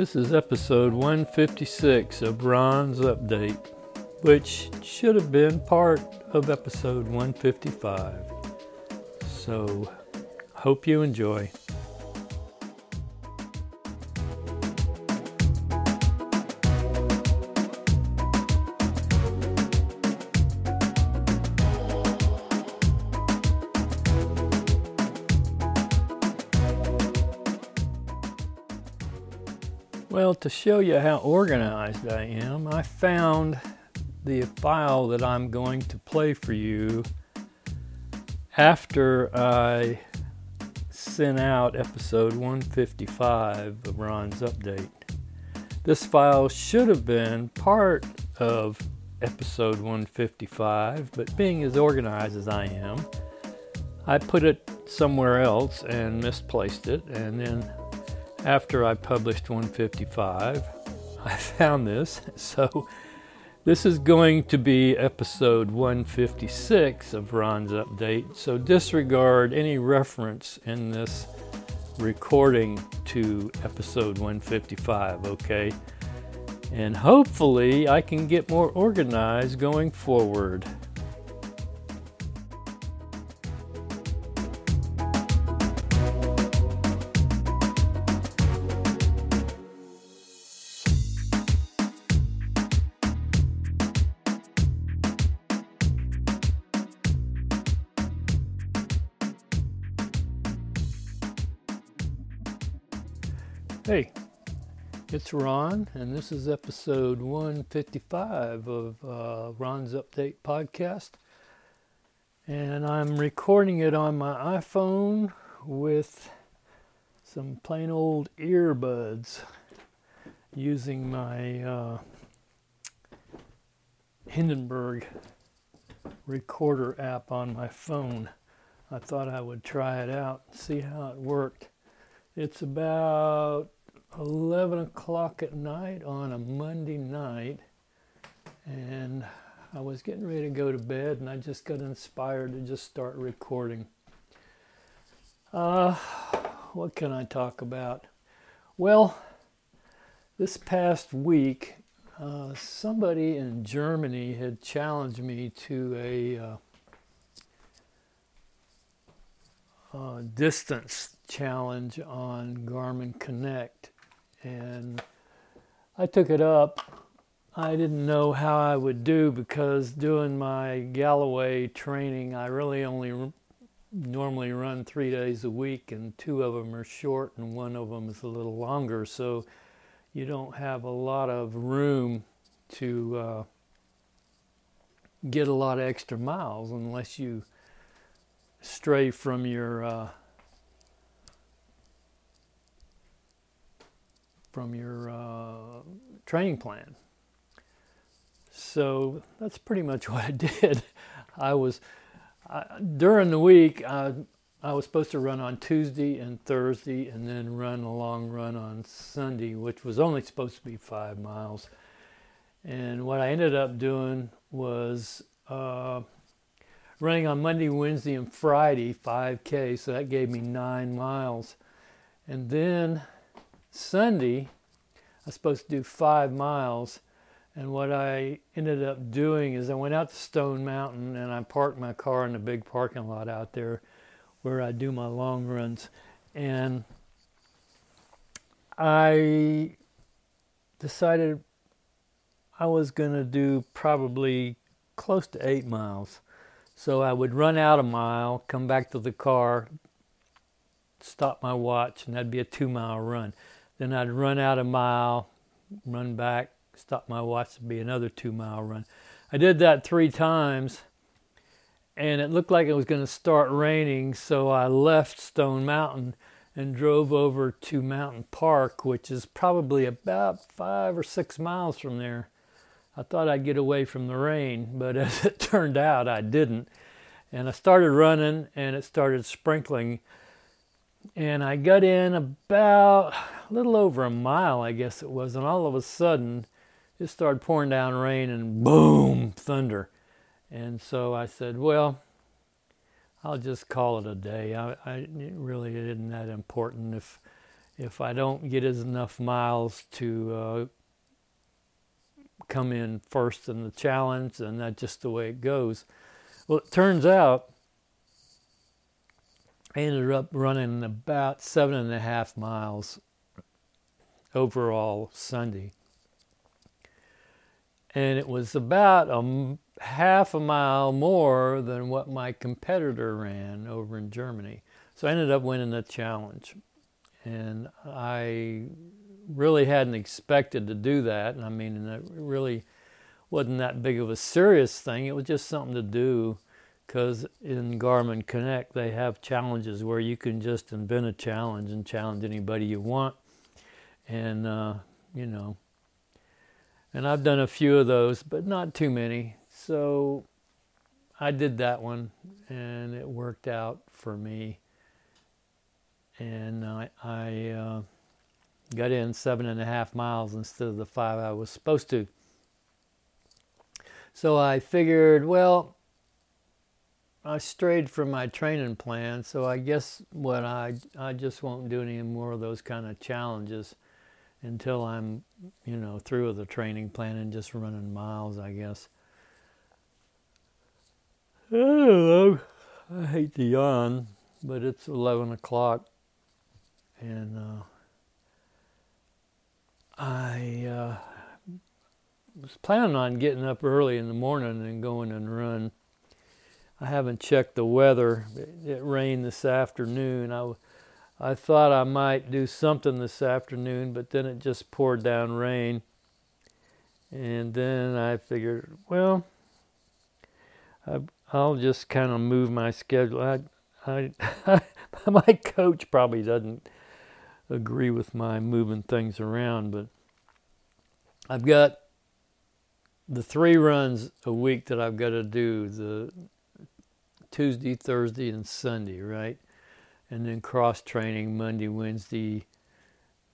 This is episode 156 of Ron's Update, which should have been part of episode 155. So, hope you enjoy. Show you how organized I am, I found the file that I'm going to play for you after I sent out episode 155 of Ron's Update. This file should have been part of episode 155, but being as organized as I am, I put it somewhere else and misplaced it, and then after I published 155, I found this. So this is going to be episode 156 of Ron's update. So disregard any reference in this recording to episode 155, okay? And hopefully I can get more organized going forward. Ron, and this is episode 155 of uh, Ron's Update Podcast. And I'm recording it on my iPhone with some plain old earbuds using my uh, Hindenburg recorder app on my phone. I thought I would try it out and see how it worked. It's about 11 o'clock at night on a Monday night, and I was getting ready to go to bed, and I just got inspired to just start recording. Uh, what can I talk about? Well, this past week, uh, somebody in Germany had challenged me to a uh, uh, distance challenge on Garmin Connect and I took it up. I didn't know how I would do because doing my Galloway training, I really only r- normally run three days a week, and two of them are short, and one of them is a little longer. So you don't have a lot of room to uh, get a lot of extra miles unless you stray from your uh, from your uh, training plan. So that's pretty much what I did. I was during the week. I, I was supposed to run on Tuesday and Thursday, and then run a long run on Sunday, which was only supposed to be five miles. And what I ended up doing was uh, running on Monday, Wednesday, and Friday 5K. So that gave me nine miles. And then Sunday, I was supposed to do five miles. And what I ended up doing is I went out to Stone Mountain and I parked my car in the big parking lot out there where I do my long runs. And I decided I was going to do probably close to eight miles. So I would run out a mile, come back to the car, stop my watch, and that'd be a two mile run. Then I'd run out a mile, run back, stop my watch, to be another two mile run. I did that three times, and it looked like it was going to start raining, so I left Stone Mountain and drove over to Mountain Park, which is probably about five or six miles from there. I thought I'd get away from the rain, but as it turned out, I didn't. And I started running, and it started sprinkling and I got in about a little over a mile, I guess it was, and all of a sudden it started pouring down rain and boom, thunder. And so I said, well, I'll just call it a day. I, I it really isn't that important if if I don't get as enough miles to uh, come in first in the challenge, and that's just the way it goes. Well, it turns out I ended up running about seven and a half miles overall Sunday. And it was about a half a mile more than what my competitor ran over in Germany. So I ended up winning the challenge. And I really hadn't expected to do that. And I mean, it really wasn't that big of a serious thing. It was just something to do because in Garmin Connect they have challenges where you can just invent a challenge and challenge anybody you want. And, uh, you know, and I've done a few of those, but not too many. So I did that one and it worked out for me. And I, I uh, got in seven and a half miles instead of the five I was supposed to. So I figured, well, I strayed from my training plan, so I guess what I I just won't do any more of those kind of challenges until I'm, you know, through with the training plan and just running miles, I guess. Hello. I hate to yawn, but it's 11 o'clock and uh, I uh, was planning on getting up early in the morning and going and run. I haven't checked the weather. It rained this afternoon. I, I thought I might do something this afternoon, but then it just poured down rain. And then I figured, well, I, will just kind of move my schedule. I, I, my coach probably doesn't agree with my moving things around, but I've got the three runs a week that I've got to do the Tuesday, Thursday, and Sunday, right? And then cross training Monday, Wednesday.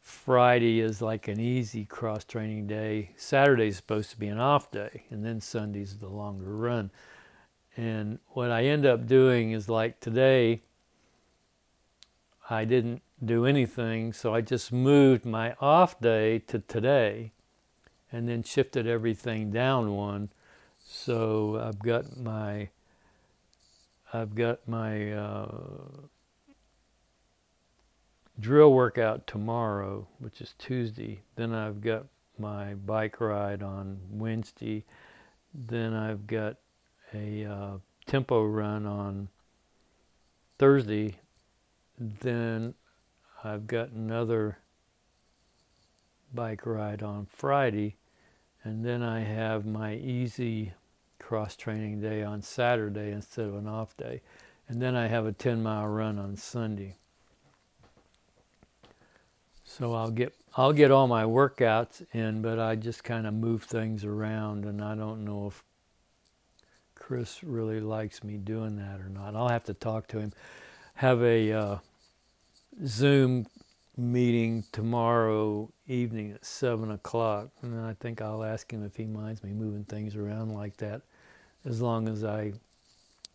Friday is like an easy cross training day. Saturday is supposed to be an off day, and then Sunday's the longer run. And what I end up doing is like today, I didn't do anything, so I just moved my off day to today and then shifted everything down one. So I've got my I've got my uh, drill workout tomorrow, which is Tuesday. Then I've got my bike ride on Wednesday. Then I've got a uh, tempo run on Thursday. Then I've got another bike ride on Friday, and then I have my easy cross training day on Saturday instead of an off day. And then I have a 10 mile run on Sunday. So I'll get I'll get all my workouts in, but I just kind of move things around and I don't know if Chris really likes me doing that or not. I'll have to talk to him. Have a uh, Zoom meeting tomorrow evening at seven o'clock, and I think I'll ask him if he minds me moving things around like that as long as I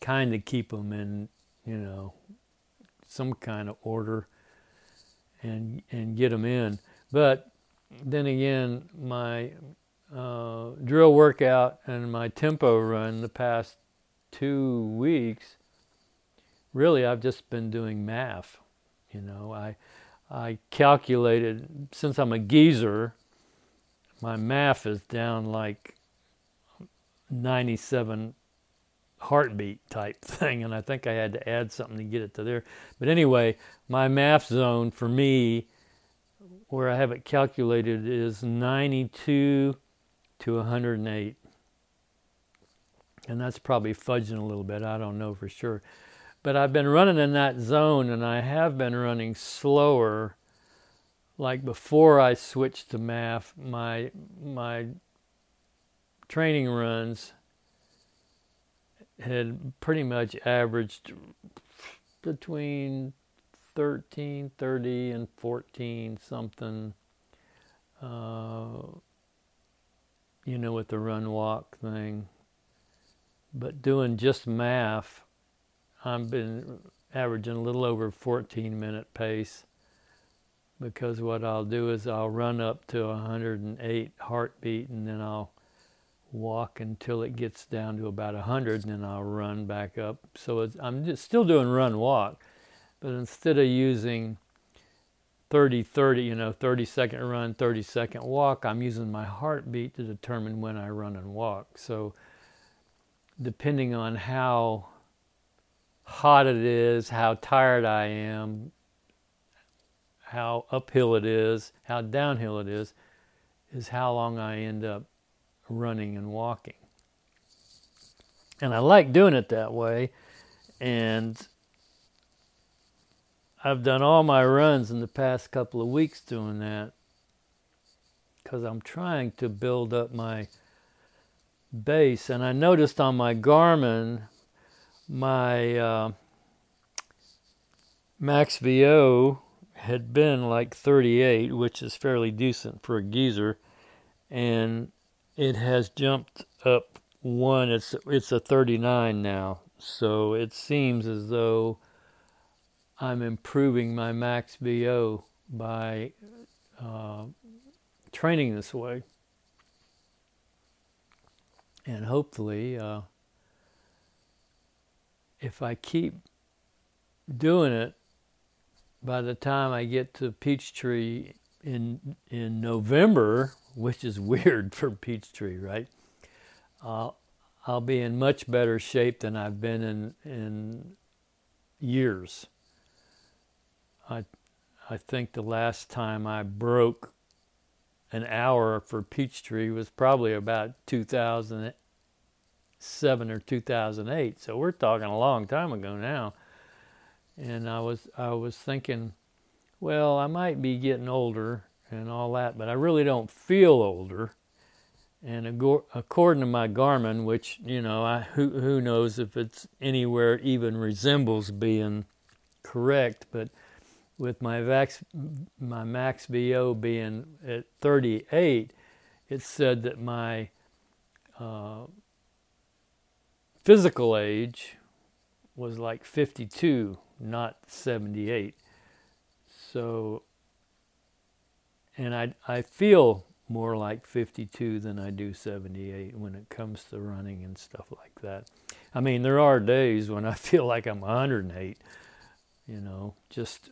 kind of keep them in, you know, some kind of order and and get them in. But then again, my uh, drill workout and my tempo run the past two weeks, really, I've just been doing MAF. You know, I I calculated since I'm a geezer, my MAF is down like 97 heartbeat type thing, and I think I had to add something to get it to there. But anyway, my MAF zone for me, where I have it calculated, is 92 to 108. And that's probably fudging a little bit, I don't know for sure. But I've been running in that zone, and I have been running slower. Like before I switched to MAF, my my training runs had pretty much averaged between 13, 30, and 14 something, uh, you know, with the run walk thing. But doing just MAF, I've been averaging a little over 14 minute pace. because what I'll do is I'll run up to 108 heartbeat and then I'll walk until it gets down to about 100 and then I'll run back up. So I'm just still doing run walk, but instead of using 30 30, you know, 30 second run, 30 second walk, I'm using my heartbeat to determine when I run and walk. So depending on how hot it is, how tired I am, how uphill it is, how downhill it is, is how long I end up running and walking. And I like doing it that way. And I've done all my runs in the past couple of weeks doing that because I'm trying to build up my base. And I noticed on my Garmin, my uh, max VO had been like 38, which is fairly decent for a geezer, and it has jumped up one. It's it's a 39 now, so it seems as though I'm improving my max VO by uh, training this way, and hopefully, uh, if I keep doing it, by the time I get to Peachtree in in November, which is weird for Peachtree, right? Uh, I'll be in much better shape than I've been in in years. I I think the last time I broke an hour for Peachtree was probably about 2007 or 2008. So we're talking a long time ago now and I was I was thinking, well, I might be getting older and all that, but I really don't feel older. And according to my Garmin, which you know, I who who knows if it's anywhere even resembles being correct, but with my vax, my max VO being at 38, it said that my uh, physical age was like 52 not 78. So, and I, I feel more like 52 than I do 78 when it comes to running and stuff like that. I mean, there are days when I feel like I'm 108, you know, just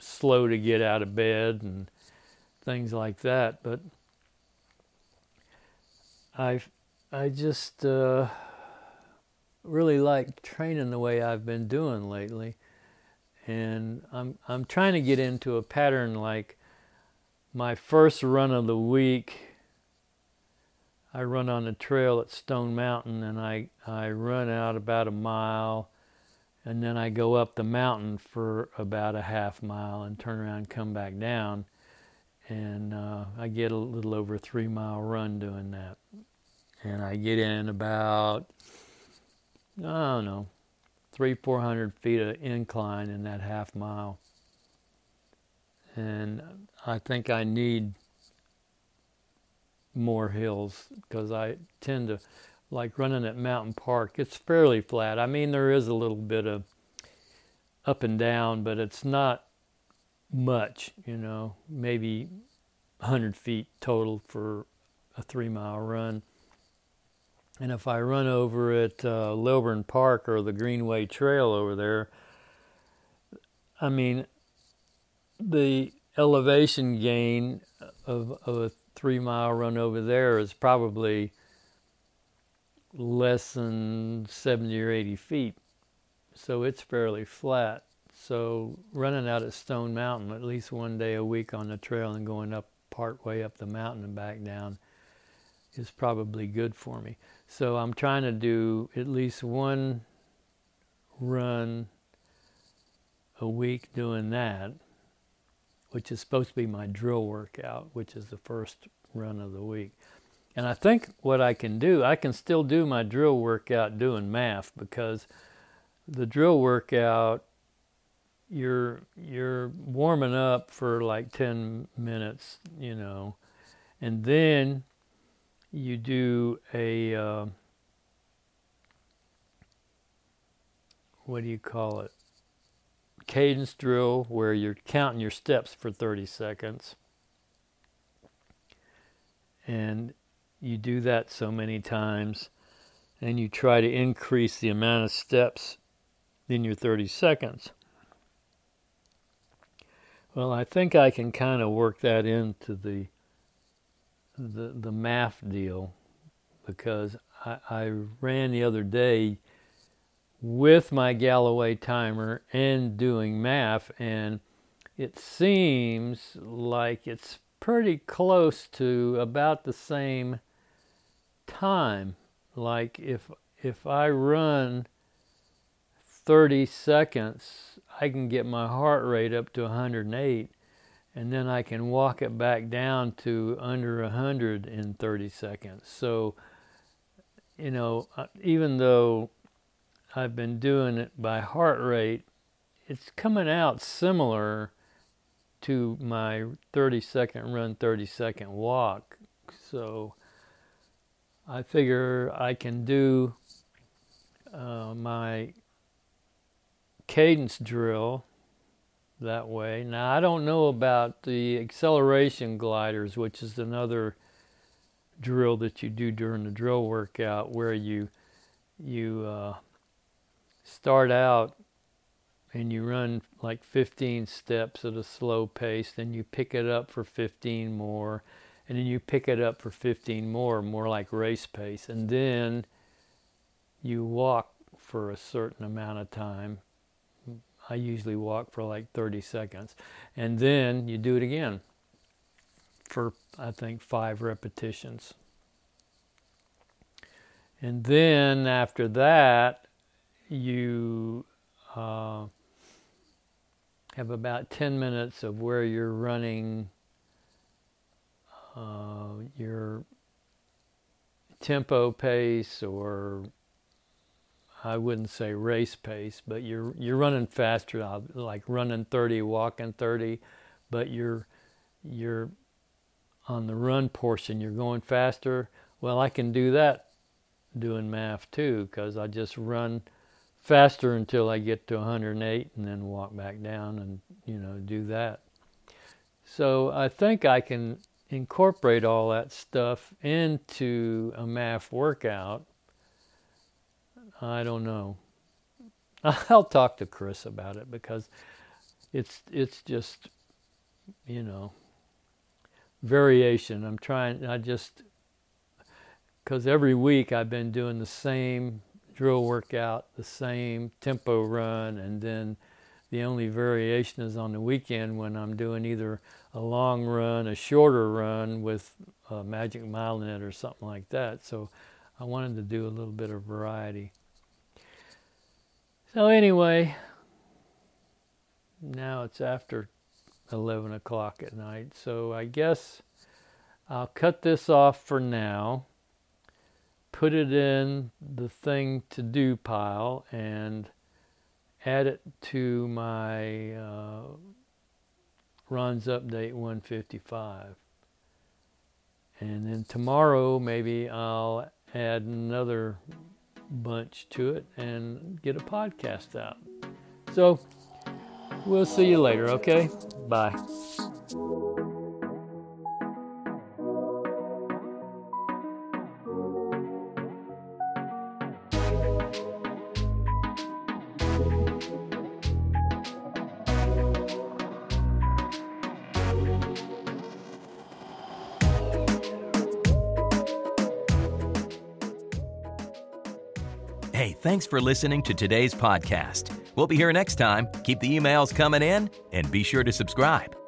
slow to get out of bed and things like that. But I, I just uh, really like training the way I've been doing lately and I'm I'm trying to get into a pattern like my first run of the week I run on the trail at Stone Mountain and I I run out about a mile and then I go up the mountain for about a half mile and turn around and come back down. And uh, I get a little over a three mile run doing that. And I get in about I don't know three, four hundred feet of incline in that half mile. And I think I need more hills because I tend to like running at Mountain Park. It's fairly flat. I mean, there is a little bit of up and down, but it's not much, you know, maybe 100 feet total for a three mile run. And if I run over at uh, Lilburn Park or the Greenway Trail over there, I mean, the elevation gain of, of a three mile run over there is probably less than 70 or 80 feet. So it's fairly flat. So running out at Stone Mountain at least one day a week on the trail and going up part way up the mountain and back down is probably good for me. So I'm trying to do at least one run a week doing that, which is supposed to be my drill workout, which is the first run of the week. And I think what I can do, I can still do my drill workout doing MAF because the drill workout you're you're warming up for like 10 minutes, you know, and then you do a uh, what do you call it cadence drill where you're counting your steps for 30 seconds. And you do that so many times, and you try to increase the amount of steps in your 30 seconds. Well, I think I can kind of work that into the the the MAF deal because I, I ran the other day with my Galloway timer and doing MAF, and it seems like it's pretty close to about the same time. Like if if I run 30 seconds, I can get my heart rate up to 108 and then I can walk it back down to under 100 in 30 seconds. So, you know, uh, even though I've been doing it by heart rate, it's coming out similar to my 30 second run, 30 second walk. So I figure I can do uh, my cadence drill that way. Now, I don't know about the acceleration gliders, which is another drill that you do during the drill workout where you you uh, start out and you run like 15 steps at a slow pace, then you pick it up for 15 more, and then you pick it up for 15 more, more like race pace, and then you walk for a certain amount of time. I usually walk for like 30 seconds, and then you do it again for I think five repetitions. And then after that, you uh, have about 10 minutes of where you're running uh, your tempo pace or I wouldn't say race pace, but you're you're running faster, uh, like running 30, walking 30, but you're you're on the run portion, you're going faster. Well, I can do that doing MAF too, because I just run faster until I get to 108 and then walk back down and you know do that. So I think I can incorporate all that stuff into a MAF workout. I don't know. I'll talk to Chris about it because it's it's just you know variation. I'm trying I just cuz every week I've been doing the same drill workout, the same tempo run, and then the only variation is on the weekend when I'm doing either a long run, a shorter run with a magic mile in it, or something like that. So I wanted to do a little bit of variety. So, anyway, now it's after 11 o'clock at night. So I guess I'll cut this off for now put it in the thing to do pile and add it to my uh, Update 155. And then tomorrow, maybe I'll add another bunch to it and get a podcast out. So, we'll see you later, okay? Bye. Thanks for listening to today's podcast. We'll be here next time. Keep the emails coming in and be sure to subscribe.